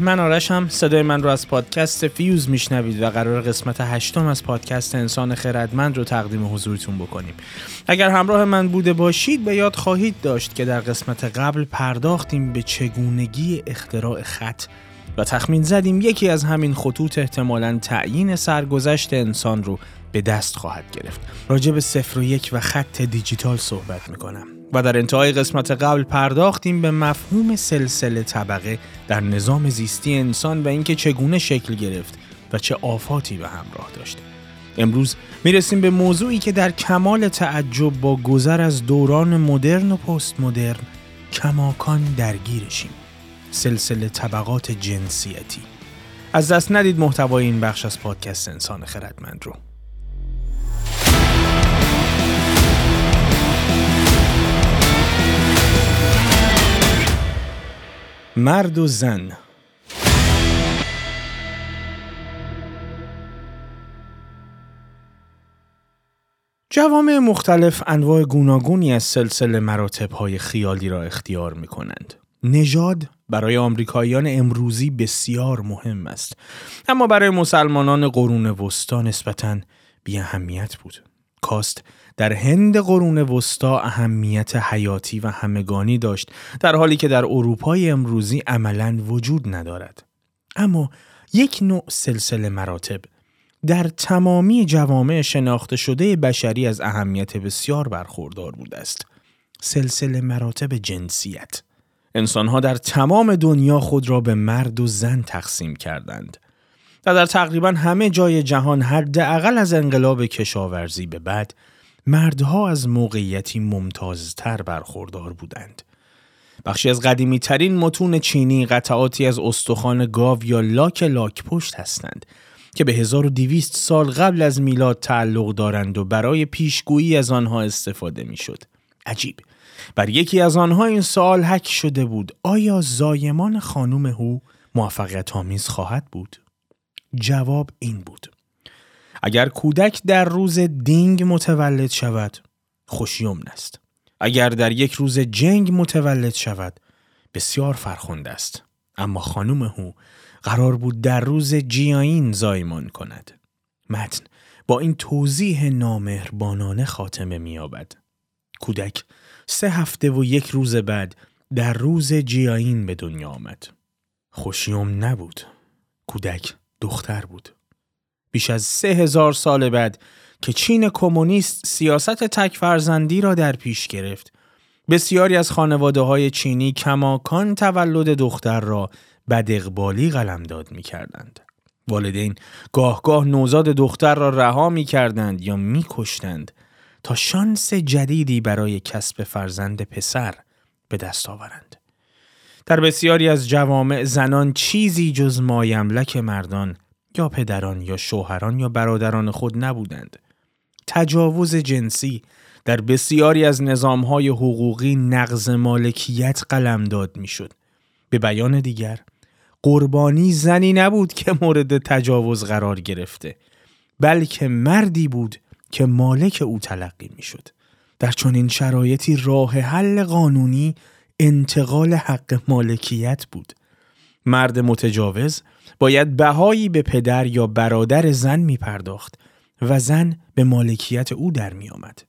من آرشم صدای من رو از پادکست فیوز میشنوید و قراره قسمت هشتم از پادکست انسان خردمند رو تقدیم حضورتون بکنیم. اگر همراه من بوده باشید به یاد خواهید داشت که در قسمت قبل پرداختیم به چگونگی اختراع خط و تخمین زدیم. یکی از همین خطوط احتمالا تعیین سرگذشت انسان رو به دست خواهد گرفت. راجع به صفر و یک و خط دیجیتال صحبت می‌کنم. و در انتهای قسمت قبل پرداختیم به مفهوم سلسله طبقه در نظام زیستی انسان و اینکه چگونه شکل گرفت و چه آفاتی به همراه داشت. امروز می‌رسیم به موضوعی که در کمال تعجب با گذر از دوران مدرن و پست مدرن کماکان درگیرشیم. سلسله طبقات جنسیتی. از دست ندید محتوای این بخش از پادکست انسان خردمند رو. مرد و زن جوامع مختلف انواع گوناگونی از سلسله مراتب های خیالی را اختیار می کنند. نژاد برای آمریکاییان امروزی بسیار مهم است اما برای مسلمانان قرون وسطا نسبتاً بی اهمیت بود. کاست در هند قرون وسطا اهمیت حیاتی و همگانی داشت در حالی که در اروپای امروزی عملا وجود ندارد. اما یک نوع سلسله مراتب در تمامی جوامع شناخته شده بشری از اهمیت بسیار برخوردار بوده است. سلسله مراتب جنسیت. انسانها در تمام دنیا خود را به مرد و زن تقسیم کردند و در تقریبا همه جای جهان حداقل از انقلاب کشاورزی به بعد مردها از موقعیتی ممتازتر برخوردار بودند. بخشی از قدیمی ترین متون چینی قطعاتی از استخوان گاو یا لاک لاک پشت هستند که به 1200 سال قبل از میلاد تعلق دارند و برای پیشگویی از آنها استفاده می‌شد. عجیب. بر یکی از آنها این سوال حک شده بود آیا زایمان خانم هو موفقیت آمیز خواهد بود؟ جواب این بود. اگر کودک در روز دینگ متولد شود خوشیومن است. اگر در یک روز جنگ متولد شود بسیار فرخنده است. اما خانم هو قرار بود در روز جیاین زایمان کند. متن با این توضیح نامهربانانه خاتمه مییابد. کودک سه هفته و یک روز بعد در روز جیاین به دنیا آمد. خوشیوم نبود. کودک دختر بود. بیش از سه هزار سال بعد که چین کمونیست سیاست تک فرزندی را در پیش گرفت بسیاری از خانواده های چینی کماکان تولد دختر را بد اقبالی قلمداد می کردند. والدین گاه نوزاد دختر را رها می کردند یا می کشتند تا شانس جدیدی برای کسب فرزند پسر به دست آورند. در بسیاری از جوامع زنان چیزی جز مایملک مردان یا پدران یا شوهران یا برادران خود نبودند. تجاوز جنسی در بسیاری از نظامهای حقوقی نقض مالکیت قلمداد می‌شد. به بیان دیگر قربانی زنی نبود که مورد تجاوز قرار گرفته بلکه مردی بود که مالک او تلقی می‌شد. در چنین شرایطی راه حل قانونی انتقال حق مالکیت بود. مرد متجاوز باید بهایی به پدر یا برادر زن می پرداخت و زن به مالکیت او در می آمد.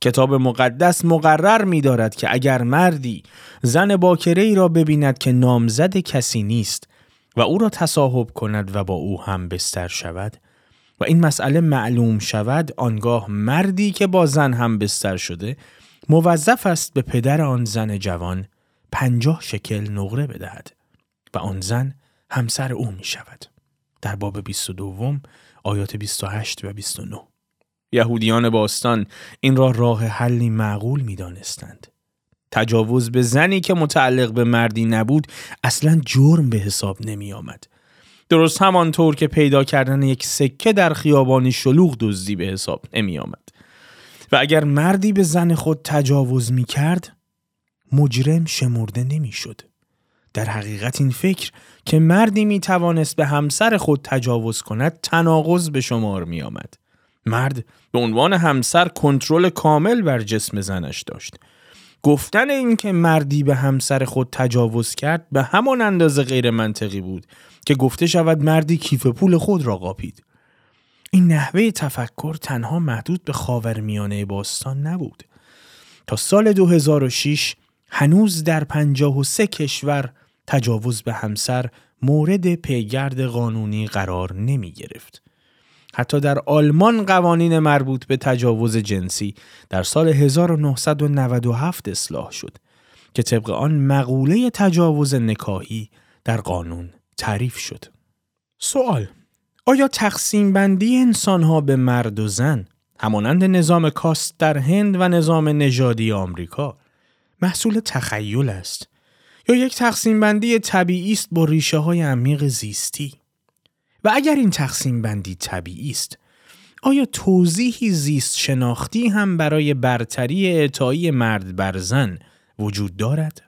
کتاب مقدس مقرر می دارد که اگر مردی زن باکره ای را ببیند که نامزد کسی نیست و او را تصاحب کند و با او هم بستر شود و این مسئله معلوم شود آنگاه مردی که با زن هم بستر شده موظف است به پدر آن زن جوان پنجاه شکل نقره بدهد و آن زن همسر او می شود. در باب 22 آیات 28 و 29 یهودیان باستان این را راه حلی معقول می دانستند. تجاوز به زنی که متعلق به مردی نبود اصلا جرم به حساب نمی آمد. درست همانطور که پیدا کردن یک سکه در خیابانی شلوغ دزدی به حساب نمی آمد. و اگر مردی به زن خود تجاوز می کرد مجرم شمرده نمی شد. در حقیقت این فکر که مردی می توانست به همسر خود تجاوز کند تناقض به شمار می آمد. مرد به عنوان همسر کنترل کامل بر جسم زنش داشت. گفتن اینکه مردی به همسر خود تجاوز کرد به همان اندازه غیر منطقی بود که گفته شود مردی کیف پول خود را قاپید. این نحوه تفکر تنها محدود به خاورمیانه باستان نبود. تا سال 2006 هنوز در 53 کشور تجاوز به همسر مورد پیگرد قانونی قرار نمی گرفت. حتی در آلمان قوانین مربوط به تجاوز جنسی در سال 1997 اصلاح شد که طبق آن مقوله تجاوز نکاهی در قانون تعریف شد. سوال آیا تقسیم بندی انسان ها به مرد و زن همانند نظام کاست در هند و نظام نژادی آمریکا محصول تخیل است یا یک تقسیم بندی طبیعی است با ریشه های عمیق زیستی و اگر این تقسیم بندی طبیعی است آیا توضیحی زیست شناختی هم برای برتری اعطایی مرد بر زن وجود دارد؟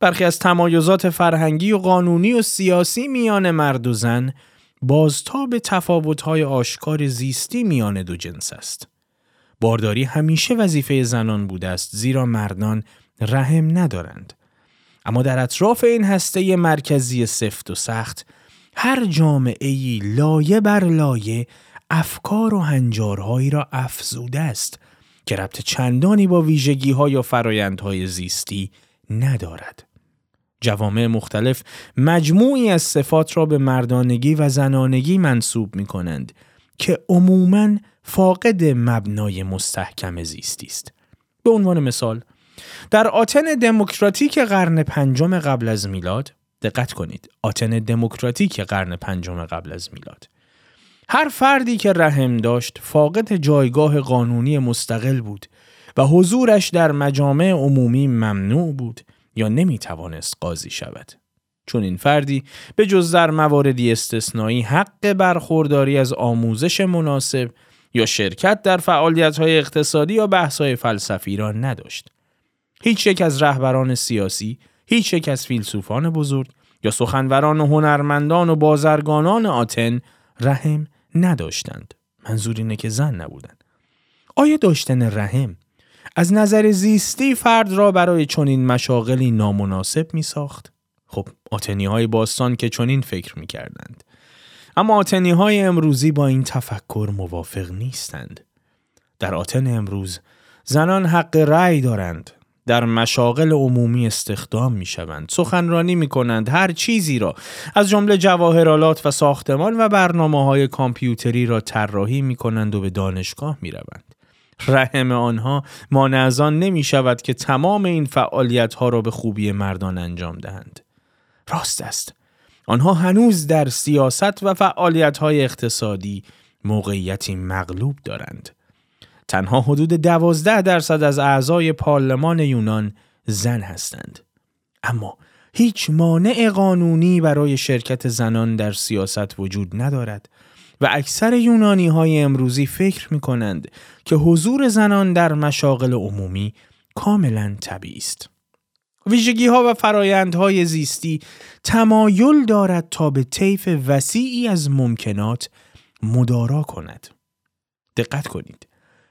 برخی از تمایزات فرهنگی و قانونی و سیاسی میان مرد و زن بازتاب تفاوت‌های آشکار زیستی میان دو جنس است. بارداری همیشه وظیفه زنان بوده است زیرا مردان رحم ندارند. اما در اطراف این هسته مرکزی سفت و سخت هر جامعه ای لایه بر لایه افکار و هنجارهایی را افزوده است که ربط چندانی با ویژگی ها یا فرایندهای زیستی ندارد. جوامع مختلف مجموعی از صفات را به مردانگی و زنانگی منصوب می کنند که عموماً فاقد مبنای مستحکم زیستی است. به عنوان مثال در آتن دموکراتیک قرن پنجم قبل از میلاد دقت کنید آتن دموکراتیک قرن پنجم قبل از میلاد هر فردی که رحم داشت فاقد جایگاه قانونی مستقل بود و حضورش در مجامع عمومی ممنوع بود یا نمی توانست قاضی شود. چون این فردی به جز در مواردی استثنایی حق برخورداری از آموزش مناسب یا شرکت در فعالیت های اقتصادی یا بحث های فلسفی را نداشت. هیچ یک از رهبران سیاسی، هیچ یک از فیلسوفان بزرگ یا سخنوران و هنرمندان و بازرگانان آتن رحم نداشتند. منظور اینه که زن نبودند. آیا داشتن رحم از نظر زیستی فرد را برای چنین مشاغلی نامناسب می ساخت؟ خب آتنی های باستان که چنین فکر می کردند. اما آتنی های امروزی با این تفکر موافق نیستند. در آتن امروز زنان حق رأی دارند. در مشاغل عمومی استخدام می شوند. سخنرانی می کنند. هر چیزی را از جمله جواهرالات و ساختمان و برنامه های کامپیوتری را طراحی می کنند و به دانشگاه می روند. رحم آنها مانع از آن نمی شود که تمام این فعالیت ها را به خوبی مردان انجام دهند. راست است. آنها هنوز در سیاست و فعالیت های اقتصادی موقعیتی مغلوب دارند. تنها حدود دوازده درصد از اعضای پارلمان یونان زن هستند. اما هیچ مانع قانونی برای شرکت زنان در سیاست وجود ندارد و اکثر یونانی های امروزی فکر می کنند که حضور زنان در مشاغل عمومی کاملا طبیعی است. ویژگی ها و فرایندهای زیستی تمایل دارد تا به طیف وسیعی از ممکنات مدارا کند. دقت کنید.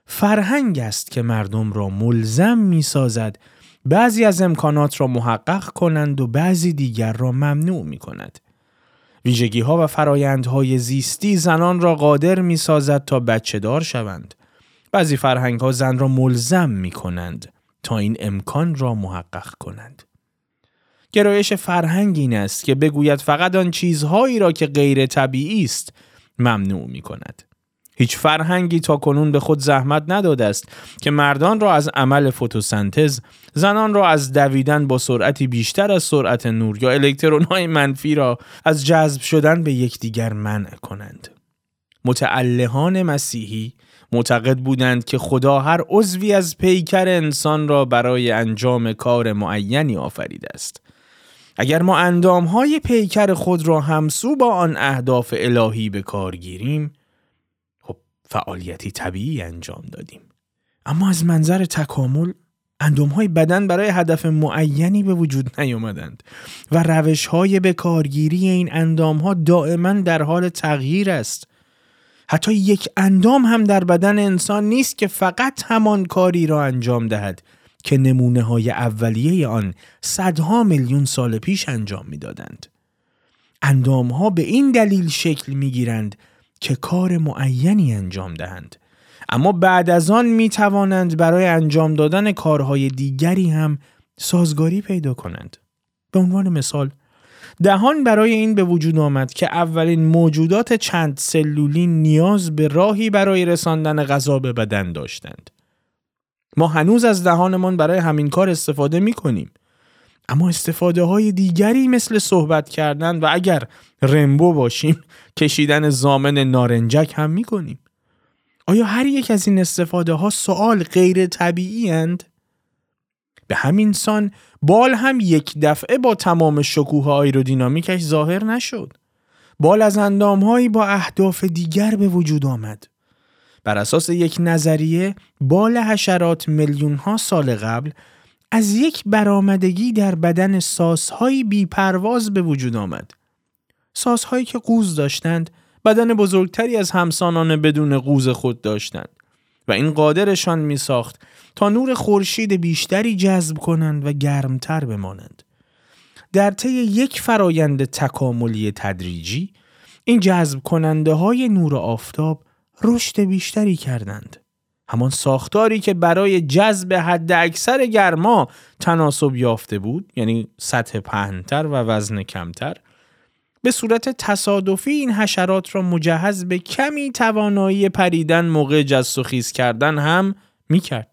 فرهنگ است که مردم را ملزم می سازد بعضی از امکانات را محقق کنند و بعضی دیگر را ممنوع می کند. ویژگی ها و فرایندهای زیستی زنان را قادر می سازد تا بچه دار شوند. بعضی فرهنگ ها زن را ملزم می کنند تا این امکان را محقق کنند. گرایش فرهنگ این است که بگوید فقط آن چیزهایی را که غیر طبیعی است ممنوع می کند. هیچ فرهنگی تا کنون به خود زحمت نداده است که مردان را از عمل فتوسنتز، زنان را از دویدن با سرعتی بیشتر از سرعت نور یا الکترونهای منفی را از جذب شدن به یکدیگر منع کنند. متعلهان مسیحی معتقد بودند که خدا هر عضوی از پیکر انسان را برای انجام کار معینی آفریده است. اگر ما اندامهای پیکر خود را همسو با آن اهداف الهی به کار گیریم فعالیتی طبیعی انجام دادیم اما از منظر تکامل اندامهای بدن برای هدف معینی به وجود نیامدند و روش های به کارگیری این اندام ها دائما در حال تغییر است حتی یک اندام هم در بدن انسان نیست که فقط همان کاری را انجام دهد که نمونه های اولیه آن صدها میلیون سال پیش انجام می‌دادند. اندام ها به این دلیل شکل می گیرند که کار معینی انجام دهند. اما بعد از آن می توانند برای انجام دادن کارهای دیگری هم سازگاری پیدا کنند. به عنوان مثال دهان برای این به وجود آمد که اولین موجودات چند سلولی نیاز به راهی برای رساندن غذا به بدن داشتند. ما هنوز از دهانمان برای همین کار استفاده می کنیم. اما استفاده های دیگری مثل صحبت کردن و اگر رمبو باشیم کشیدن زامن نارنجک هم می کنیم. آیا هر یک از این استفاده ها سوال غیر طبیعی اند؟ به همین سان بال هم یک دفعه با تمام شکوه آیرودینامیکش ظاهر نشد. بال از اندامهایی با اهداف دیگر به وجود آمد. بر اساس یک نظریه بال حشرات میلیون ها سال قبل از یک برآمدگی در بدن ساسهایی بیپرواز به وجود آمد. ساسهایی که قوز داشتند بدن بزرگتری از همسانان بدون قوز خود داشتند و این قادرشان می ساخت تا نور خورشید بیشتری جذب کنند و گرمتر بمانند. در طی یک فرایند تکاملی تدریجی این جذب کننده های نور آفتاب رشد بیشتری کردند. همان ساختاری که برای جذب حد اکثر گرما تناسب یافته بود یعنی سطح پهنتر و وزن کمتر به صورت تصادفی این حشرات را مجهز به کمی توانایی پریدن موقع جست و خیز کردن هم می کرد.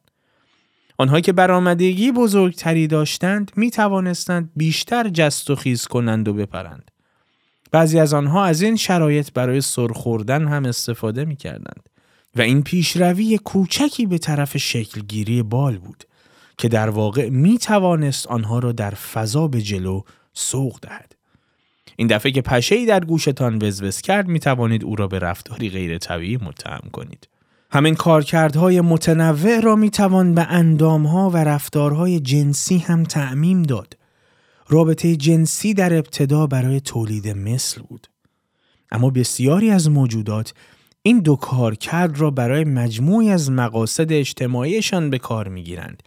آنها که برآمدگی بزرگتری داشتند می توانستند بیشتر جست و خیز کنند و بپرند. بعضی از آنها از این شرایط برای سرخوردن هم استفاده می کردند. و این پیشروی کوچکی به طرف شکلگیری بال بود که در واقع می توانست آنها را در فضا به جلو سوق دهد. این دفعه که پشه در گوشتان وزوز کرد می توانید او را به رفتاری غیر طبیعی متهم کنید. همین کارکردهای متنوع را می توان به اندامها و رفتارهای جنسی هم تعمیم داد. رابطه جنسی در ابتدا برای تولید مثل بود. اما بسیاری از موجودات این دو کارکرد را برای مجموعی از مقاصد اجتماعیشان به کار می گیرند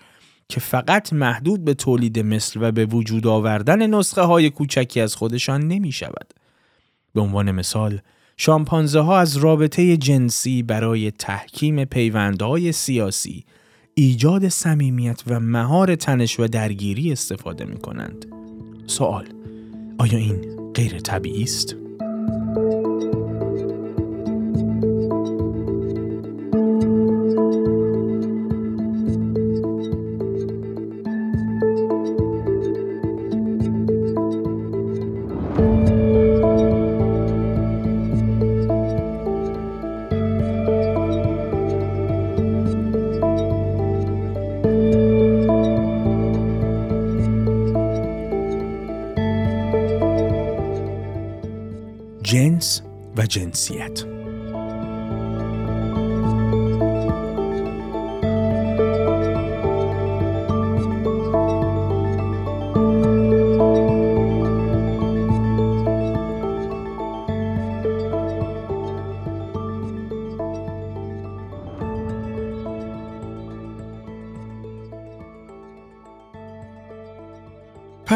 که فقط محدود به تولید مثل و به وجود آوردن نسخه های کوچکی از خودشان نمی شود. به عنوان مثال، شامپانزه ها از رابطه جنسی برای تحکیم پیوندهای سیاسی، ایجاد صمیمیت و مهار تنش و درگیری استفاده می کنند. سوال آیا این غیر طبیعی است؟ و جنسیت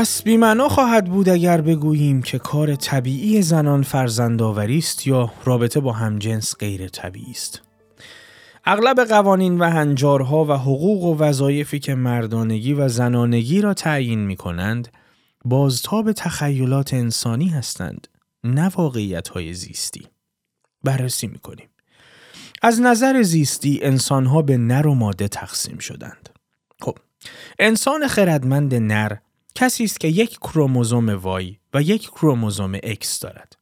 پس بیمنا خواهد بود اگر بگوییم که کار طبیعی زنان فرزندآوری است یا رابطه با همجنس غیر طبیعی است. اغلب قوانین و هنجارها و حقوق و وظایفی که مردانگی و زنانگی را تعیین می کنند بازتاب تخیلات انسانی هستند نه واقعیت های زیستی. بررسی می کنیم. از نظر زیستی انسانها به نر و ماده تقسیم شدند. خب انسان خردمند نر کسی است که یک کروموزوم Y و یک کروموزوم X دارد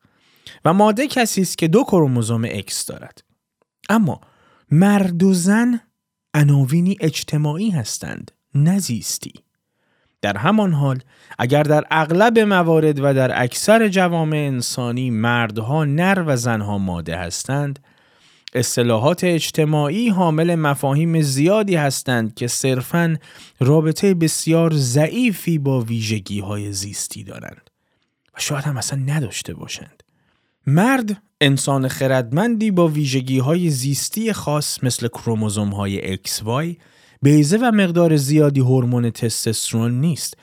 و ماده کسی است که دو کروموزوم X دارد. اما مرد و زن عناوینی اجتماعی هستند نزیستی در همان حال اگر در اغلب موارد و در اکثر جوامع انسانی مردها نر و زنها ماده هستند اصطلاحات اجتماعی حامل مفاهیم زیادی هستند که صرفاً رابطه بسیار ضعیفی با ویژگی های زیستی دارند و شاید هم اصلا نداشته باشند. مرد انسان خردمندی با ویژگی های زیستی خاص مثل کروموزوم های XY بیزه و مقدار زیادی هورمون تستوسترون نیست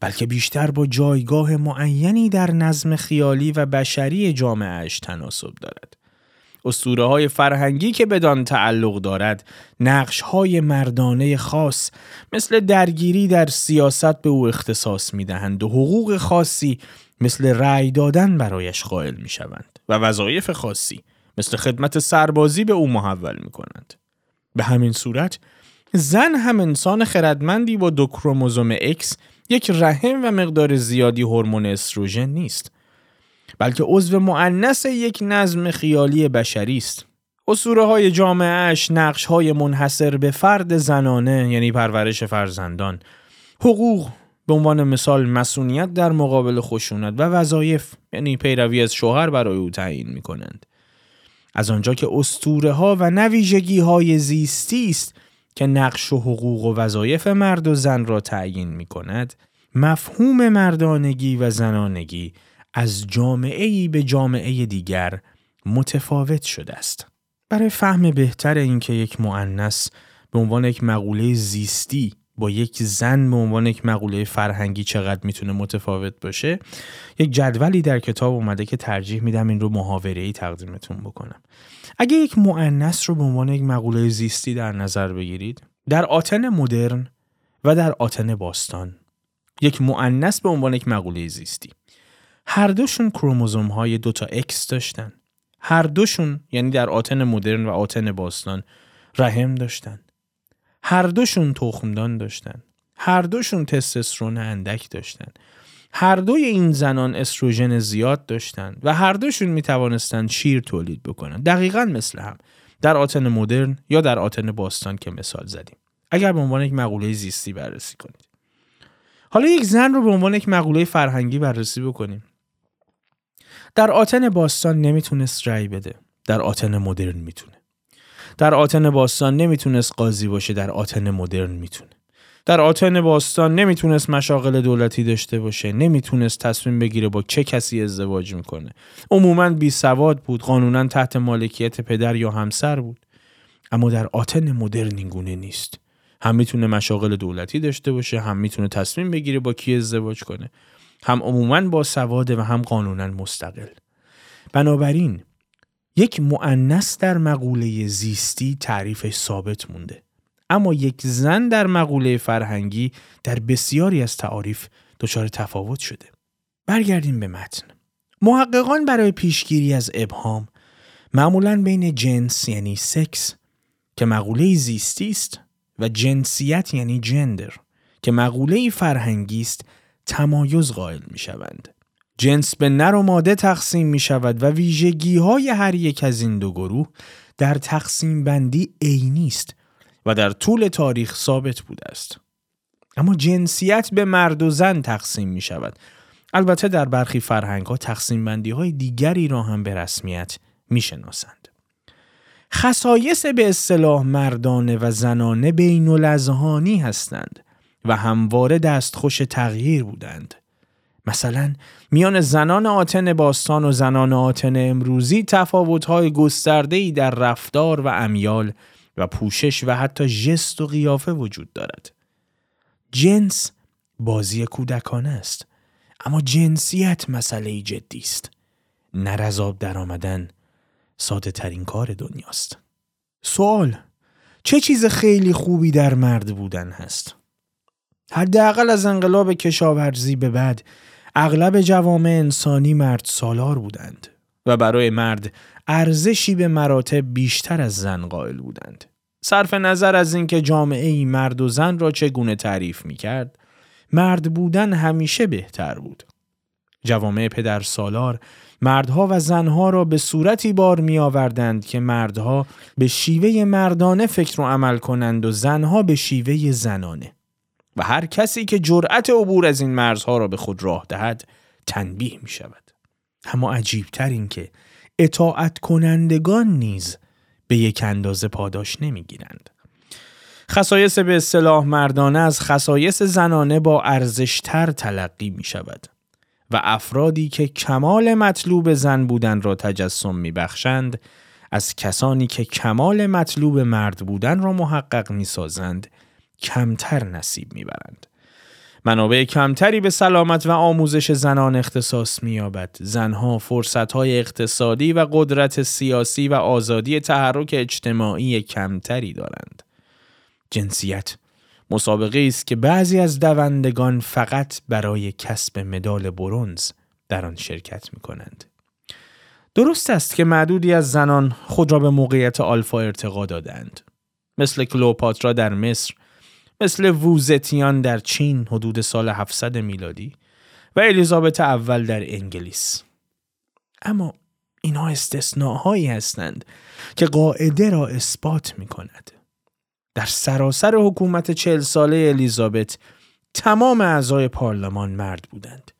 بلکه بیشتر با جایگاه معینی در نظم خیالی و بشری جامعهش تناسب دارد. اسطوره های فرهنگی که بدان تعلق دارد نقش های مردانه خاص مثل درگیری در سیاست به او اختصاص می دهند و حقوق خاصی مثل رأی دادن برایش قائل می شوند و وظایف خاصی مثل خدمت سربازی به او محول می کنند. به همین صورت زن هم انسان خردمندی با دو کروموزوم X یک رحم و مقدار زیادی هورمون استروژن نیست بلکه عضو معنس یک نظم خیالی بشری است اسطوره های جامعهش نقش های منحصر به فرد زنانه یعنی پرورش فرزندان حقوق به عنوان مثال مسئولیت در مقابل خشونت و وظایف یعنی پیروی از شوهر برای او تعیین می کنند. از آنجا که اسطوره ها و نویژگی های زیستی است که نقش و حقوق و وظایف مرد و زن را تعیین می کند مفهوم مردانگی و زنانگی از جامعه ای به جامعه دیگر متفاوت شده است. برای فهم بهتر اینکه یک معنس به عنوان یک مقوله زیستی با یک زن به عنوان یک مقوله فرهنگی چقدر می‌تونه متفاوت باشه یک جدولی در کتاب اومده که ترجیح میدم این رو محاوره ای تقدیمتون بکنم اگه یک معنس رو به عنوان یک مقوله زیستی در نظر بگیرید در آتن مدرن و در آتن باستان یک معنس به عنوان یک مقوله زیستی هر دوشون کروموزوم های دوتا اکس داشتن. هر دوشون یعنی در آتن مدرن و آتن باستان رحم داشتن. هر دوشون تخمدان داشتن. هر دوشون تستوسترون اندک داشتن. هر دوی این زنان استروژن زیاد داشتن و هر دوشون می توانستند شیر تولید بکنن. دقیقا مثل هم. در آتن مدرن یا در آتن باستان که مثال زدیم. اگر به عنوان یک مقوله زیستی بررسی کنید. حالا یک زن رو به عنوان یک مقوله فرهنگی بررسی بکنیم. در آتن باستان نمی‌تونست رأی بده. در آتن مدرن می‌تونه. در آتن باستان نمی‌تونست قاضی باشه در آتن مدرن می‌تونه. در آتن باستان نمی‌تونست مشاغل دولتی داشته باشه نمی‌تونست تصمیم بگیره با چه کسی ازدواج می‌کنه. عموما بی سواد بود قانونا تحت مالکیت پدر یا همسر بود. اما در آتن مدرن این گونه نیست. هم می‌تونه مشاغل دولتی داشته باشه هم می‌تونه تصمیم بگیره با کی ازدواج کنه. هم عموما با سواده و هم قانونا مستقل. بنابراین یک معنس در مقوله زیستی تعریفش ثابت مونده. اما یک زن در مقوله فرهنگی در بسیاری از تعاریف دچار تفاوت شده. برگردیم به متن. محققان برای پیشگیری از ابهام معمولا بین جنس یعنی سکس که مقوله زیستی است و جنسیت یعنی جندر که مقوله فرهنگی است تمایز قائل می شوند. جنس به نر و ماده تقسیم می شود و ویژگی های هر یک از این دو گروه در تقسیم بندی عینی است و در طول تاریخ ثابت بوده است. اما جنسیت به مرد و زن تقسیم می شود. البته در برخی فرهنگ ها تقسیم بندی های دیگری را هم به رسمیت می شناسند. خصایص به اصطلاح مردانه و زنانه بین هستند و همواره دستخوش تغییر بودند. مثلا میان زنان آتن باستان و زنان آتن امروزی تفاوت‌های گسترده‌ای در رفتار و امیال و پوشش و حتی ژست و قیافه وجود دارد. جنس بازی کودکانه است اما جنسیت مسئله جدی است. نرزاب در آمدن ساده ترین کار دنیاست. سوال چه چیز خیلی خوبی در مرد بودن هست؟ حداقل از انقلاب کشاورزی به بعد اغلب جوامع انسانی مرد سالار بودند و برای مرد ارزشی به مراتب بیشتر از زن قائل بودند. صرف نظر از اینکه جامعه ای مرد و زن را چگونه تعریف می کرد، مرد بودن همیشه بهتر بود. جوامع پدر سالار مردها و زنها را به صورتی بار می آوردند که مردها به شیوه مردانه فکر و عمل کنند و زنها به شیوه زنانه. و هر کسی که جرأت عبور از این مرزها را به خود راه دهد تنبیه می شود. اما عجیبتر این که اطاعت کنندگان نیز به یک اندازه پاداش نمی گیرند. خصایص به اصطلاح مردانه از خصایص زنانه با ارزشتر تلقی می شود و افرادی که کمال مطلوب زن بودن را تجسم می بخشند از کسانی که کمال مطلوب مرد بودن را محقق می سازند کمتر نصیب می‌برند. منابع کمتری به سلامت و آموزش زنان اختصاص مییابد. زنها فرصتهای اقتصادی و قدرت سیاسی و آزادی تحرک اجتماعی کمتری دارند. جنسیت مسابقه است که بعضی از دوندگان فقط برای کسب مدال برونز در آن شرکت می کنند. درست است که معدودی از زنان خود را به موقعیت آلفا ارتقا دادند. مثل کلوپاترا در مصر، مثل ووزتیان در چین حدود سال 700 میلادی و الیزابت اول در انگلیس. اما اینها استثناهایی هستند که قاعده را اثبات می کند. در سراسر حکومت چهل ساله الیزابت تمام اعضای پارلمان مرد بودند.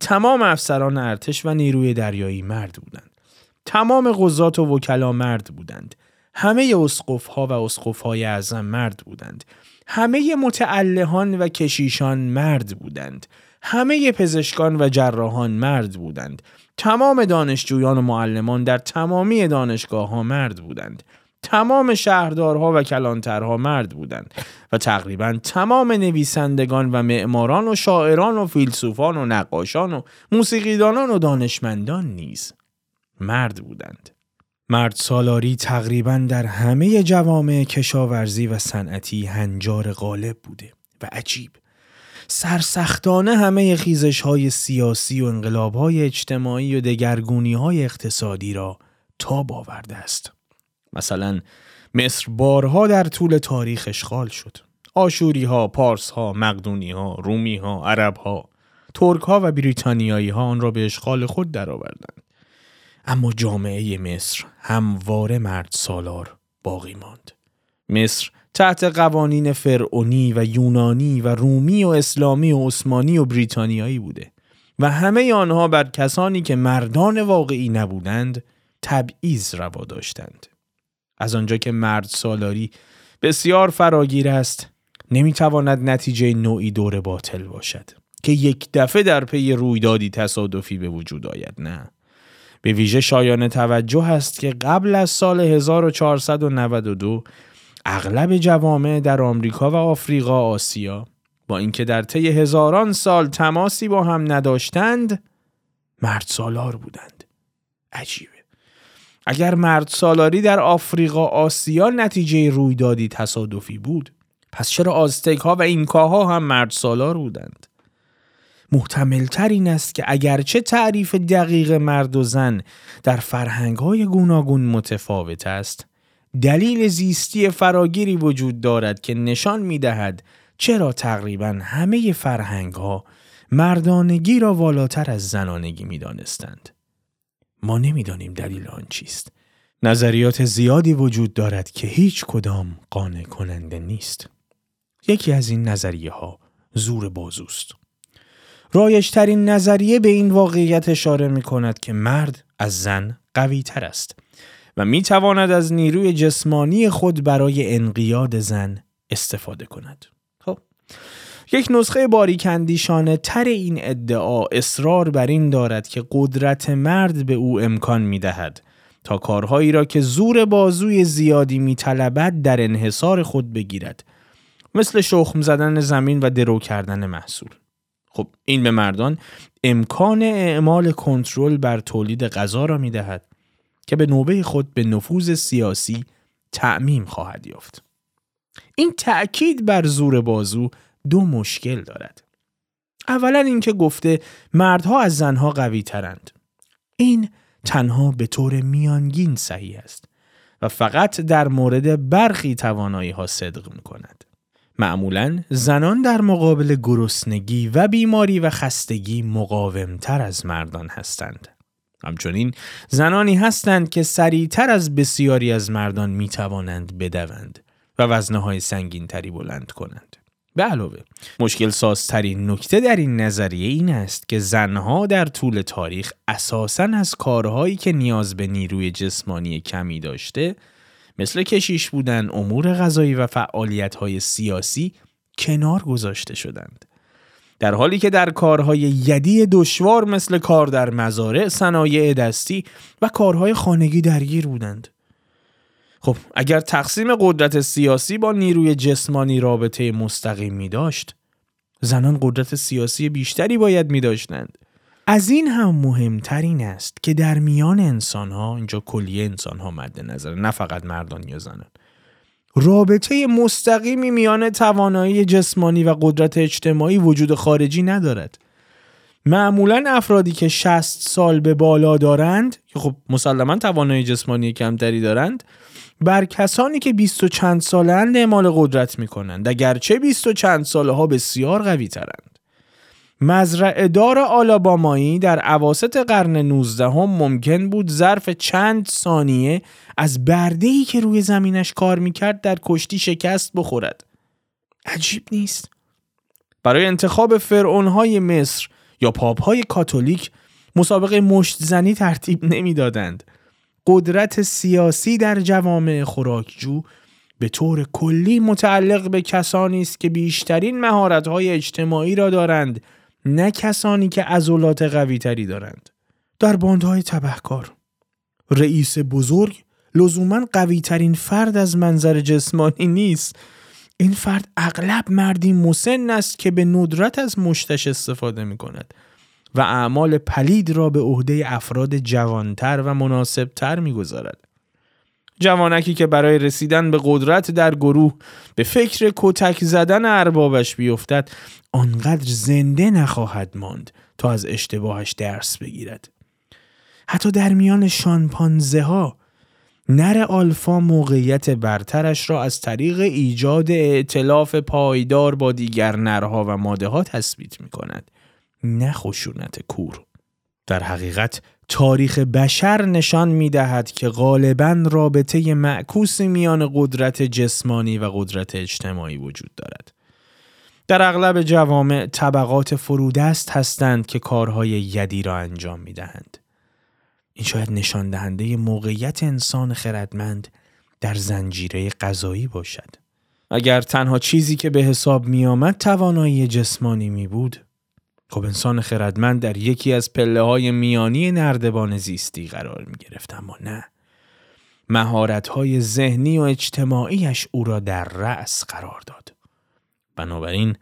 تمام افسران ارتش و نیروی دریایی مرد بودند. تمام قضات و وکلا مرد بودند. همه ها و های اعظم مرد بودند. همه متعلهان و کشیشان مرد بودند. همه پزشکان و جراحان مرد بودند. تمام دانشجویان و معلمان در تمامی دانشگاه ها مرد بودند. تمام شهردارها و کلانترها مرد بودند و تقریبا تمام نویسندگان و معماران و شاعران و فیلسوفان و نقاشان و موسیقیدانان و دانشمندان نیز مرد بودند. مرد سالاری تقریبا در همه جوامع کشاورزی و صنعتی هنجار غالب بوده و عجیب سرسختانه همه خیزش های سیاسی و انقلاب های اجتماعی و دگرگونی های اقتصادی را تاب آورده است. مثلا مصر بارها در طول تاریخ اشغال شد. آشوری ها، پارس ها، مقدونی ها، رومی ها، عرب ها، ترک ها و بریتانیایی ها آن را به اشغال خود درآوردند. اما جامعه مصر همواره مرد سالار باقی ماند. مصر تحت قوانین فرعونی و یونانی و رومی و اسلامی و عثمانی و بریتانیایی بوده و همه آنها بر کسانی که مردان واقعی نبودند تبعیض روا داشتند. از آنجا که مرد سالاری بسیار فراگیر است نمی‌تواند نتیجه نوعی دور باطل باشد که یک دفعه در پی رویدادی تصادفی به وجود آید نه به ویژه شایان توجه است که قبل از سال 1492 اغلب جوامع در آمریکا و آفریقا آسیا با اینکه در طی هزاران سال تماسی با هم نداشتند مرد سالار بودند. عجیبه. اگر مرد سالاری در آفریقا آسیا نتیجه رویدادی تصادفی بود پس چرا آزتک ها و اینکاها هم مرد سالار بودند؟ محتمل تر این است که اگرچه تعریف دقیق مرد و زن در فرهنگ های گوناگون متفاوت است دلیل زیستی فراگیری وجود دارد که نشان می دهد چرا تقریبا همه فرهنگ ها مردانگی را والاتر از زنانگی می دانستند. ما نمی‌دانیم دلیل آن چیست. نظریات زیادی وجود دارد که هیچ کدام قانع کننده نیست. یکی از این نظریه ها زور بازوست. رایشترین نظریه به این واقعیت اشاره می کند که مرد از زن قوی تر است و می تواند از نیروی جسمانی خود برای انقیاد زن استفاده کند. خب یک نسخه باریکندیشانه تر این ادعا اصرار بر این دارد که قدرت مرد به او امکان می دهد تا کارهایی را که زور بازوی زیادی می طلبد در انحصار خود بگیرد مثل شخم زدن زمین و درو کردن محصول خب این به مردان امکان اعمال کنترل بر تولید غذا را می دهد که به نوبه خود به نفوذ سیاسی تعمیم خواهد یافت. این تأکید بر زور بازو دو مشکل دارد. اولا اینکه گفته مردها از زنها قوی ترند. این تنها به طور میانگین صحیح است و فقط در مورد برخی توانایی ها صدق می کند. معمولا زنان در مقابل گرسنگی و بیماری و خستگی مقاومتر از مردان هستند. همچنین زنانی هستند که سریعتر از بسیاری از مردان می توانند بدوند و وزنه های سنگین تری بلند کنند. به علاوه مشکل سازترین نکته در این نظریه این است که زنها در طول تاریخ اساساً از کارهایی که نیاز به نیروی جسمانی کمی داشته مثل کشیش بودن امور غذایی و فعالیت های سیاسی کنار گذاشته شدند. در حالی که در کارهای یدی دشوار مثل کار در مزارع، صنایع دستی و کارهای خانگی درگیر بودند. خب اگر تقسیم قدرت سیاسی با نیروی جسمانی رابطه مستقیم می داشت زنان قدرت سیاسی بیشتری باید می داشتند. از این هم مهمتر این است که در میان انسان ها اینجا کلیه انسان ها مد نظر نه فقط مردان یا زنان رابطه مستقیمی میان توانایی جسمانی و قدرت اجتماعی وجود خارجی ندارد. معمولا افرادی که 60 سال به بالا دارند که خب مسلما توانایی جسمانی کمتری دارند بر کسانی که 20 و چند سالند اعمال قدرت می کنند اگرچه 20 و چند ساله ها بسیار قوی ترند مزرعه دار آلابامایی در عواست قرن 19 هم ممکن بود ظرف چند ثانیه از بردهی که روی زمینش کار می‌کرد در کشتی شکست بخورد. عجیب نیست. برای انتخاب فرعونهای مصر یا پاپهای کاتولیک مسابقه مشت زنی ترتیب نمی‌دادند. قدرت سیاسی در جوامع خوراکجو به طور کلی متعلق به کسانی است که بیشترین مهارت‌های اجتماعی را دارند. نه کسانی که عضلات قوی تری دارند. در باندهای تبهکار. رئیس بزرگ لزوما قوی ترین فرد از منظر جسمانی نیست. این فرد اغلب مردی مسن است که به ندرت از مشتش استفاده می کند و اعمال پلید را به عهده افراد جوانتر و مناسبتر می گذارد. جوانکی که برای رسیدن به قدرت در گروه به فکر کتک زدن اربابش بیفتد آنقدر زنده نخواهد ماند تا از اشتباهش درس بگیرد. حتی در میان شانپانزه ها نر آلفا موقعیت برترش را از طریق ایجاد اعتلاف پایدار با دیگر نرها و ماده ها تثبیت می کند. نه خشونت کور. در حقیقت تاریخ بشر نشان می دهد که غالبا رابطه معکوس میان قدرت جسمانی و قدرت اجتماعی وجود دارد. در اغلب جوامع طبقات فرودست هستند که کارهای یدی را انجام می دهند. این شاید نشان دهنده موقعیت انسان خردمند در زنجیره غذایی باشد. اگر تنها چیزی که به حساب می آمد توانایی جسمانی می بود، خب انسان خردمند در یکی از پله های میانی نردبان زیستی قرار می گرفت اما نه. مهارت های ذهنی و اجتماعیش او را در رأس قرار داد. بنابراین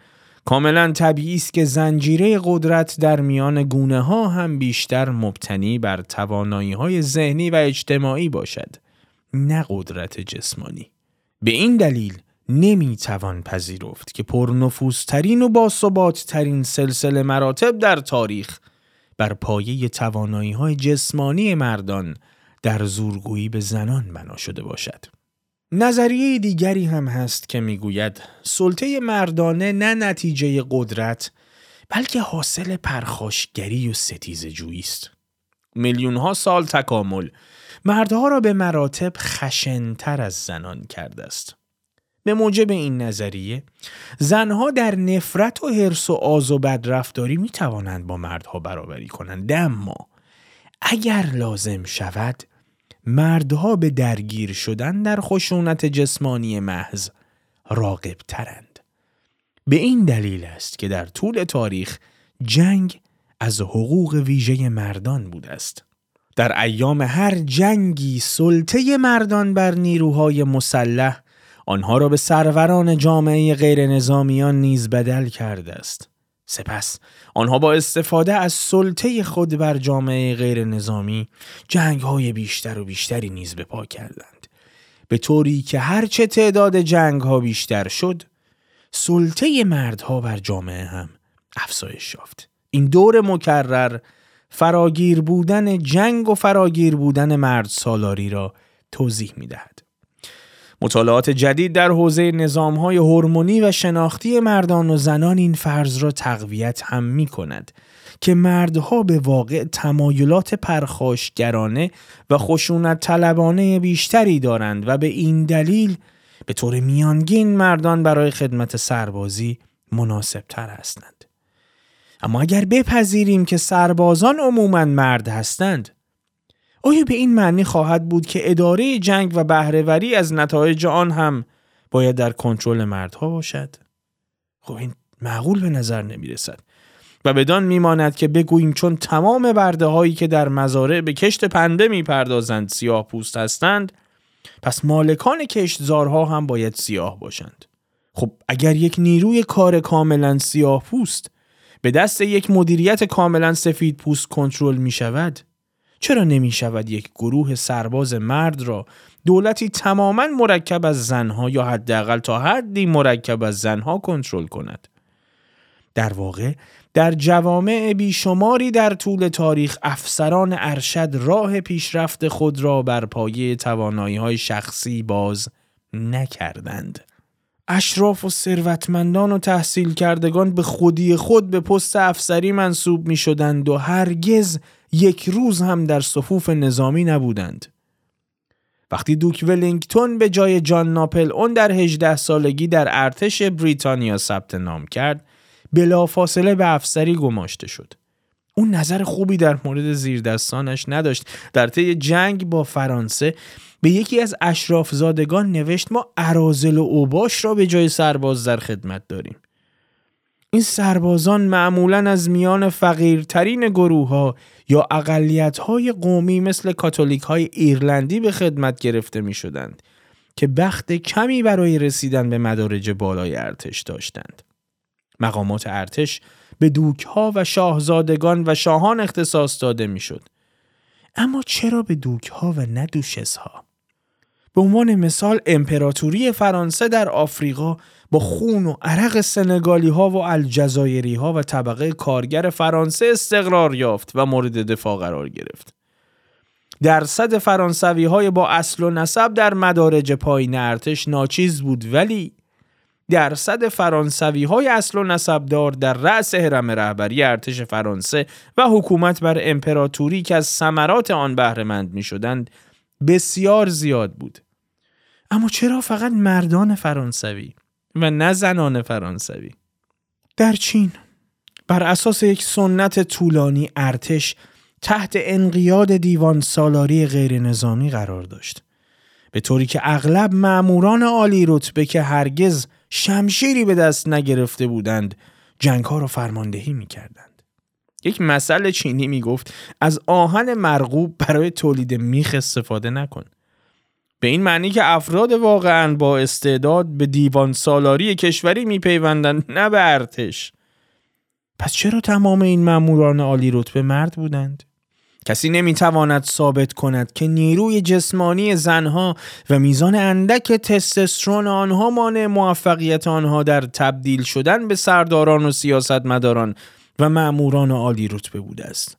کاملا طبیعی است که زنجیره قدرت در میان گونه ها هم بیشتر مبتنی بر توانایی های ذهنی و اجتماعی باشد نه قدرت جسمانی به این دلیل نمی توان پذیرفت که پرنفوذترین و باثبات ترین سلسله مراتب در تاریخ بر پایه توانایی های جسمانی مردان در زورگویی به زنان بنا شده باشد. نظریه دیگری هم هست که می‌گوید سلطه مردانه نه نتیجه قدرت بلکه حاصل پرخاشگری و ستیز جویی است. میلیون ها سال تکامل مردها را به مراتب خشنتر از زنان کرده است. به موجب این نظریه زنها در نفرت و حرس و آز و بدرفتاری می توانند با مردها برابری کنند اما اگر لازم شود مردها به درگیر شدن در خشونت جسمانی محض راقب ترند. به این دلیل است که در طول تاریخ جنگ از حقوق ویژه مردان بوده است. در ایام هر جنگی سلطه مردان بر نیروهای مسلح آنها را به سروران جامعه غیر نظامیان نیز بدل کرده است. سپس آنها با استفاده از سلطه خود بر جامعه غیر نظامی جنگ های بیشتر و بیشتری نیز به پا کردند به طوری که هرچه تعداد جنگ ها بیشتر شد سلطه مردها بر جامعه هم افزایش یافت این دور مکرر فراگیر بودن جنگ و فراگیر بودن مرد سالاری را توضیح می دهد. مطالعات جدید در حوزه نظامهای هورمونی و شناختی مردان و زنان این فرض را تقویت هم می کند که مردها به واقع تمایلات پرخاشگرانه و خشونت طلبانه بیشتری دارند و به این دلیل به طور میانگین مردان برای خدمت سربازی مناسب تر هستند. اما اگر بپذیریم که سربازان عموما مرد هستند آیا به این معنی خواهد بود که اداره جنگ و بهرهوری از نتایج آن هم باید در کنترل مردها باشد؟ خب این معقول به نظر نمی رسد. و بدان میماند که بگوییم چون تمام برده هایی که در مزارع به کشت پنده می پردازند سیاه پوست هستند پس مالکان کشتزارها هم باید سیاه باشند خب اگر یک نیروی کار کاملا سیاه پوست به دست یک مدیریت کاملا سفید پوست کنترل می شود چرا نمی شود یک گروه سرباز مرد را دولتی تماما مرکب از زنها یا حداقل تا حدی مرکب از زنها کنترل کند در واقع در جوامع بیشماری در طول تاریخ افسران ارشد راه پیشرفت خود را بر پایه توانایی های شخصی باز نکردند. اشراف و ثروتمندان و تحصیل کردگان به خودی خود به پست افسری منصوب می شدند و هرگز یک روز هم در صفوف نظامی نبودند. وقتی دوک ولینگتون به جای جان ناپل اون در 18 سالگی در ارتش بریتانیا ثبت نام کرد بلافاصله به افسری گماشته شد. اون نظر خوبی در مورد زیردستانش نداشت. در طی جنگ با فرانسه به یکی از اشرافزادگان نوشت ما ارازل و اوباش را به جای سرباز در خدمت داریم. این سربازان معمولا از میان فقیرترین گروه ها یا اقلیت های قومی مثل کاتولیک های ایرلندی به خدمت گرفته می شدند که بخت کمی برای رسیدن به مدارج بالای ارتش داشتند. مقامات ارتش به دوکها و شاهزادگان و شاهان اختصاص داده می‌شد. اما چرا به دوکها و نه ها؟ به عنوان مثال امپراتوری فرانسه در آفریقا با خون و عرق سنگالی ها و الجزایری ها و طبقه کارگر فرانسه استقرار یافت و مورد دفاع قرار گرفت. درصد فرانسوی های با اصل و نسب در مدارج پایین ارتش ناچیز بود ولی درصد فرانسوی های اصل و نسبدار در رأس حرم رهبری ارتش فرانسه و حکومت بر امپراتوری که از ثمرات آن بهرهمند می شدند بسیار زیاد بود. اما چرا فقط مردان فرانسوی و نه زنان فرانسوی؟ در چین بر اساس یک سنت طولانی ارتش تحت انقیاد دیوان سالاری غیر نظامی قرار داشت. به طوری که اغلب معموران عالی رتبه که هرگز شمشیری به دست نگرفته بودند جنگ ها را فرماندهی می کردند. یک مسئله چینی می گفت از آهن مرغوب برای تولید میخ استفاده نکن. به این معنی که افراد واقعا با استعداد به دیوان سالاری کشوری میپیوندند نه به ارتش. پس چرا تمام این ماموران عالی رتبه مرد بودند؟ کسی نمی‌تواند ثابت کند که نیروی جسمانی زنها و میزان اندک تستوسترون آنها مانع موفقیت آنها در تبدیل شدن به سرداران و سیاستمداران و معموران عالی رتبه بوده است.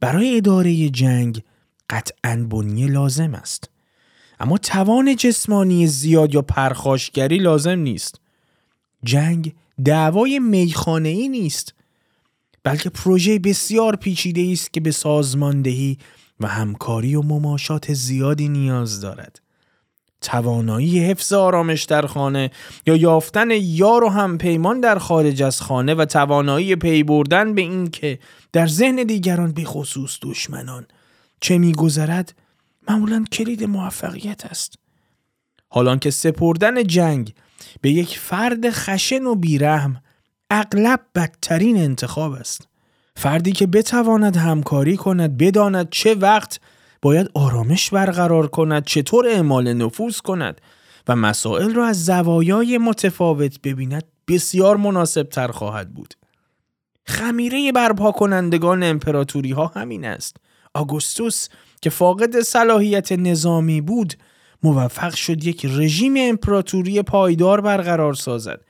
برای اداره جنگ قطعا بنیه لازم است. اما توان جسمانی زیاد یا پرخاشگری لازم نیست. جنگ دعوای میخانه ای نیست بلکه پروژه بسیار پیچیده است که به سازماندهی و همکاری و مماشات زیادی نیاز دارد. توانایی حفظ آرامش در خانه یا یافتن یار و هم پیمان در خارج از خانه و توانایی پی بردن به این که در ذهن دیگران به خصوص دشمنان چه میگذرد معمولا کلید موفقیت است. حالان که سپردن جنگ به یک فرد خشن و بیرحم اغلب بدترین انتخاب است. فردی که بتواند همکاری کند بداند چه وقت باید آرامش برقرار کند چطور اعمال نفوذ کند و مسائل را از زوایای متفاوت ببیند بسیار مناسب تر خواهد بود. خمیره برپا کنندگان امپراتوری ها همین است. آگوستوس که فاقد صلاحیت نظامی بود موفق شد یک رژیم امپراتوری پایدار برقرار سازد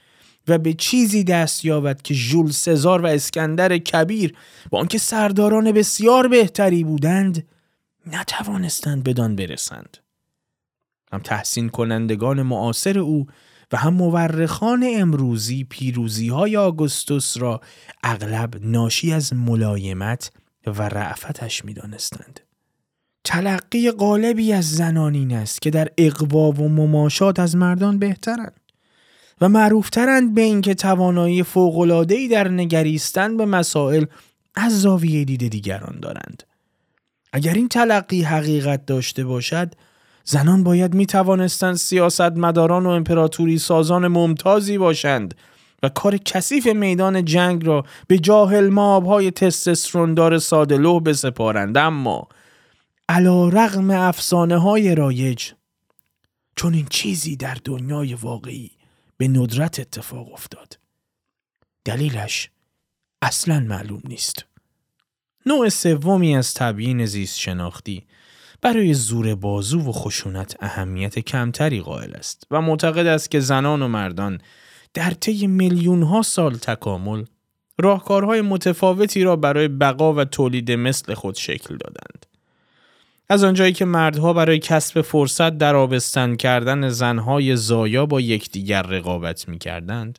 و به چیزی دست یابد که ژول سزار و اسکندر کبیر با آنکه سرداران بسیار بهتری بودند نتوانستند بدان برسند هم تحسین کنندگان معاصر او و هم مورخان امروزی پیروزی های آگوستوس را اغلب ناشی از ملایمت و رعفتش می دانستند. تلقی غالبی از زنانین است که در اقوا و مماشات از مردان بهترند. و معروفترند به اینکه توانایی فوق‌العاده‌ای در نگریستن به مسائل از زاویه دید دیگران دارند. اگر این تلقی حقیقت داشته باشد، زنان باید می توانستند سیاست مداران و امپراتوری سازان ممتازی باشند و کار کثیف میدان جنگ را به جاهل های تستستروندار ساده لوح بسپارند اما علا رغم افسانه های رایج چون این چیزی در دنیای واقعی به ندرت اتفاق افتاد. دلیلش اصلا معلوم نیست. نوع سومی از تبیین زیست شناختی برای زور بازو و خشونت اهمیت کمتری قائل است و معتقد است که زنان و مردان در طی میلیون ها سال تکامل راهکارهای متفاوتی را برای بقا و تولید مثل خود شکل دادند. از آنجایی که مردها برای کسب فرصت در آبستن کردن زنهای زایا با یکدیگر رقابت می کردند.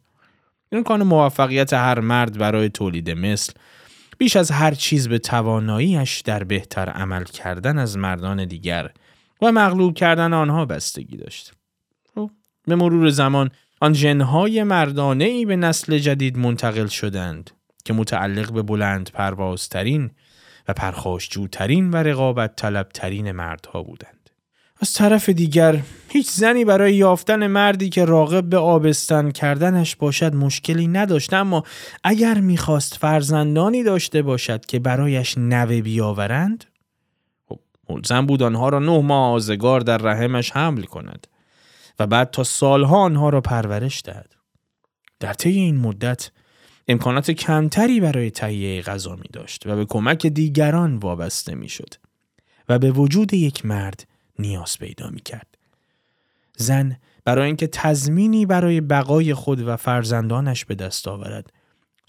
امکان موفقیت هر مرد برای تولید مثل بیش از هر چیز به تواناییش در بهتر عمل کردن از مردان دیگر و مغلوب کردن آنها بستگی داشت. خب، به مرور زمان آن جنهای مردانه ای به نسل جدید منتقل شدند که متعلق به بلند پروازترین و پرخاشجوترین و رقابت طلبترین مردها بودند. از طرف دیگر هیچ زنی برای یافتن مردی که راغب به آبستن کردنش باشد مشکلی نداشت اما اگر می‌خواست فرزندانی داشته باشد که برایش نوه بیاورند خب ملزم بود آنها را نه ماه آزگار در رحمش حمل کند و بعد تا سالها آنها را پرورش دهد. در طی این مدت امکانات کمتری برای تهیه غذا می داشت و به کمک دیگران وابسته می شد و به وجود یک مرد نیاز پیدا می کرد. زن برای اینکه تضمینی برای بقای خود و فرزندانش به دست آورد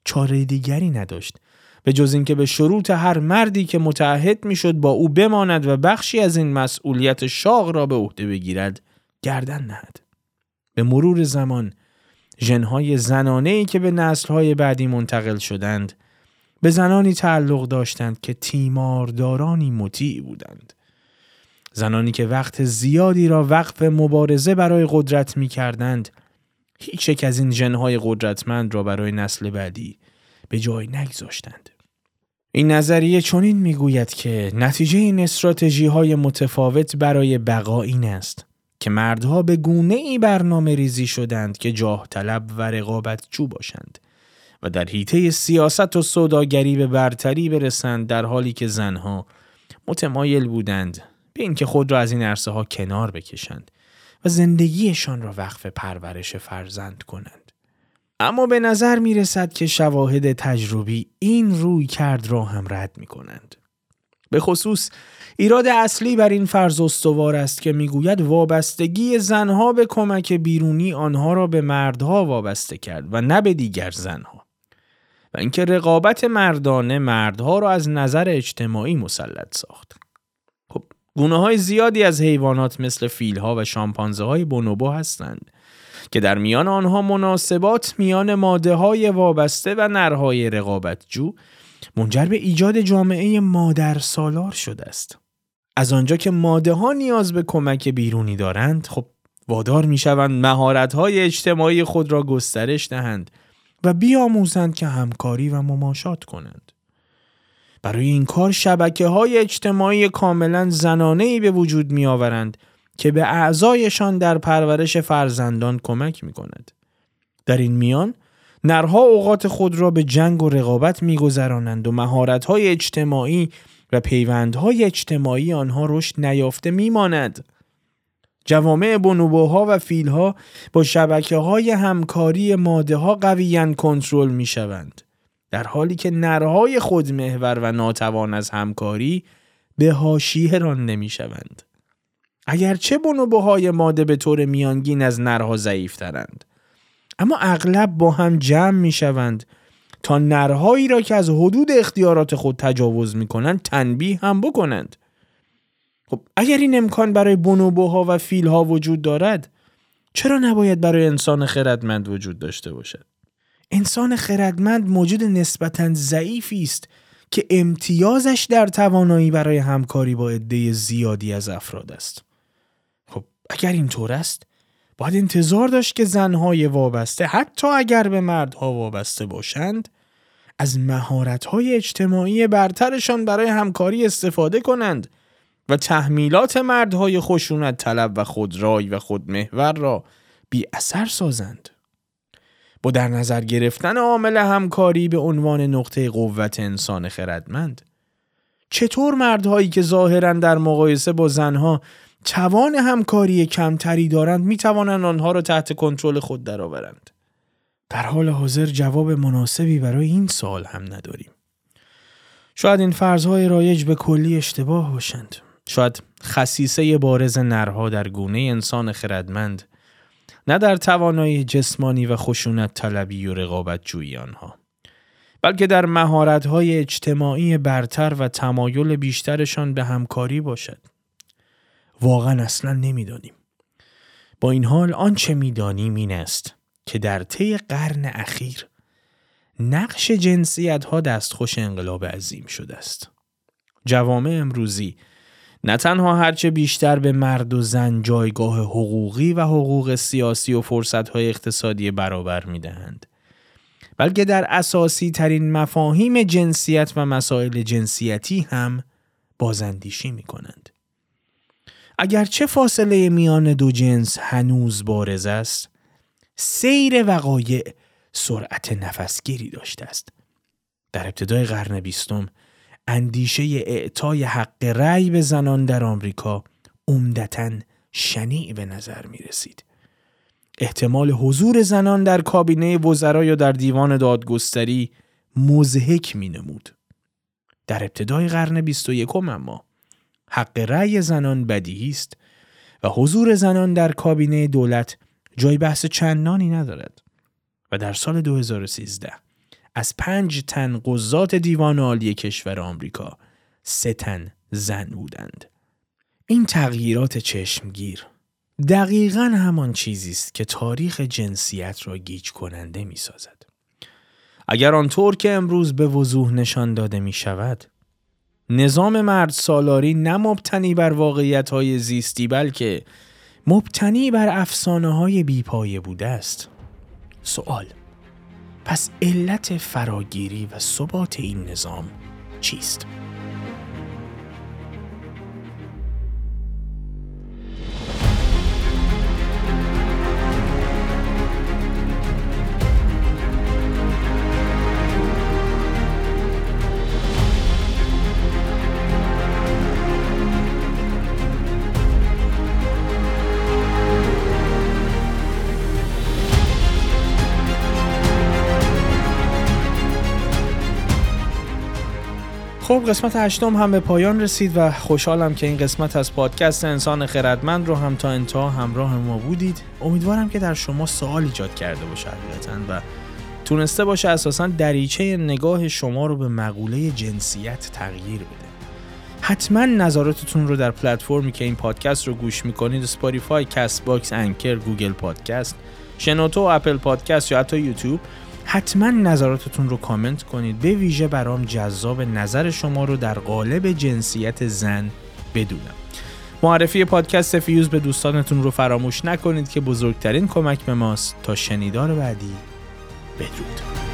چاره دیگری نداشت به جز اینکه به شروط هر مردی که متعهد می‌شد با او بماند و بخشی از این مسئولیت شاغ را به عهده بگیرد گردن نهد به مرور زمان ژنهای زنانه ای که به نسلهای بعدی منتقل شدند به زنانی تعلق داشتند که تیماردارانی مطیع بودند زنانی که وقت زیادی را وقف مبارزه برای قدرت می کردند هیچ یک از این ژنهای قدرتمند را برای نسل بعدی به جای نگذاشتند. این نظریه چنین می‌گوید که نتیجه این استراتژی های متفاوت برای بقا این است که مردها به گونه ای برنامه ریزی شدند که جاه طلب و رقابت جو باشند و در حیطه سیاست و سوداگری به برتری برسند در حالی که زنها متمایل بودند به اینکه خود را از این عرصه ها کنار بکشند و زندگیشان را وقف پرورش فرزند کنند. اما به نظر می رسد که شواهد تجربی این روی کرد را هم رد می کنند. به خصوص ایراد اصلی بر این فرض استوار است که می‌گوید وابستگی زنها به کمک بیرونی آنها را به مردها وابسته کرد و نه به دیگر زنها و اینکه رقابت مردانه مردها را از نظر اجتماعی مسلط ساخت خب گونه های زیادی از حیوانات مثل فیلها و شامپانزه های بونوبو هستند که در میان آنها مناسبات میان ماده های وابسته و نرهای رقابتجو منجر به ایجاد جامعه مادر سالار شده است. از آنجا که ماده ها نیاز به کمک بیرونی دارند خب وادار می شوند مهارت های اجتماعی خود را گسترش دهند و بیاموزند که همکاری و مماشات کنند. برای این کار شبکه های اجتماعی کاملا زنانه ای به وجود می آورند که به اعضایشان در پرورش فرزندان کمک می کند. در این میان نرها اوقات خود را به جنگ و رقابت میگذرانند و مهارت‌های اجتماعی و پیوندهای اجتماعی آنها رشد نیافته میماند. جوامع بنوبوها و فیلها با شبکه های همکاری ماده ها قویان کنترل می شوند. در حالی که نرهای خودمحور و ناتوان از همکاری به هاشیه رانده می شوند. اگرچه بنوبوهای ماده به طور میانگین از نرها ضعیفترند اما اغلب با هم جمع می شوند تا نرهایی را که از حدود اختیارات خود تجاوز می کنند تنبیه هم بکنند. خب اگر این امکان برای بونوبوها و فیلها وجود دارد چرا نباید برای انسان خردمند وجود داشته باشد؟ انسان خردمند موجود نسبتا ضعیفی است که امتیازش در توانایی برای همکاری با عده زیادی از افراد است. خب اگر اینطور است باید انتظار داشت که زنهای وابسته حتی اگر به مردها وابسته باشند از مهارت‌های اجتماعی برترشان برای همکاری استفاده کنند و تحمیلات مردهای خشونت طلب و خودرای و خودمحور را بی اثر سازند. با در نظر گرفتن عامل همکاری به عنوان نقطه قوت انسان خردمند چطور مردهایی که ظاهرا در مقایسه با زنها توان همکاری کمتری دارند می توانند آنها را تحت کنترل خود درآورند. در حال حاضر جواب مناسبی برای این سوال هم نداریم. شاید این فرضهای رایج به کلی اشتباه باشند. شاید خصیصه بارز نرها در گونه انسان خردمند نه در توانایی جسمانی و خشونت طلبی و رقابت جوی آنها بلکه در مهارت‌های اجتماعی برتر و تمایل بیشترشان به همکاری باشد. واقعا اصلا نمی‌دانیم. با این حال آنچه می‌دانیم این است که در طی قرن اخیر نقش جنسیت ها دستخوش انقلاب عظیم شده است. جوامع امروزی نه تنها هرچه بیشتر به مرد و زن جایگاه حقوقی و حقوق سیاسی و های اقتصادی برابر می دهند. بلکه در اساسی ترین مفاهیم جنسیت و مسائل جنسیتی هم بازندیشی می کنند. اگرچه فاصله میان دو جنس هنوز بارز است، سیر وقایع سرعت نفسگیری داشته است. در ابتدای قرن بیستم اندیشه اعطای حق رأی به زنان در آمریکا عمدتا شنیع به نظر می رسید. احتمال حضور زنان در کابینه وزرا یا در دیوان دادگستری مزهک می نمود. در ابتدای قرن 21 اما حق رأی زنان بدیهی است و حضور زنان در کابینه دولت جای بحث چندانی ندارد و در سال 2013 از پنج تن قضات دیوان عالی کشور آمریکا سه تن زن بودند. این تغییرات چشمگیر دقیقا همان چیزی است که تاریخ جنسیت را گیج کننده می سازد. اگر آنطور که امروز به وضوح نشان داده می شود نظام مرد سالاری نه مبتنی بر واقعیت های زیستی بلکه مبتنی بر افسانه های بیپایه بوده است سوال پس علت فراگیری و ثبات این نظام چیست؟ خب قسمت هشتم هم به پایان رسید و خوشحالم که این قسمت از پادکست انسان خردمند رو هم تا انتها همراه ما بودید. امیدوارم که در شما سوال ایجاد کرده باشه حقیقتا و تونسته باشه اساسا دریچه نگاه شما رو به مقوله جنسیت تغییر بده. حتما نظراتتون رو در پلتفرمی که این پادکست رو گوش می‌کنید Spotify، Castbox، Anchor، Google Podcast، شنوتو، Apple Podcast یا حتی یوتیوب حتما نظراتتون رو کامنت کنید به ویژه برام جذاب نظر شما رو در قالب جنسیت زن بدونم. معرفی پادکست فیوز به دوستانتون رو فراموش نکنید که بزرگترین کمک به ماست. تا شنیدار بعدی بدرود.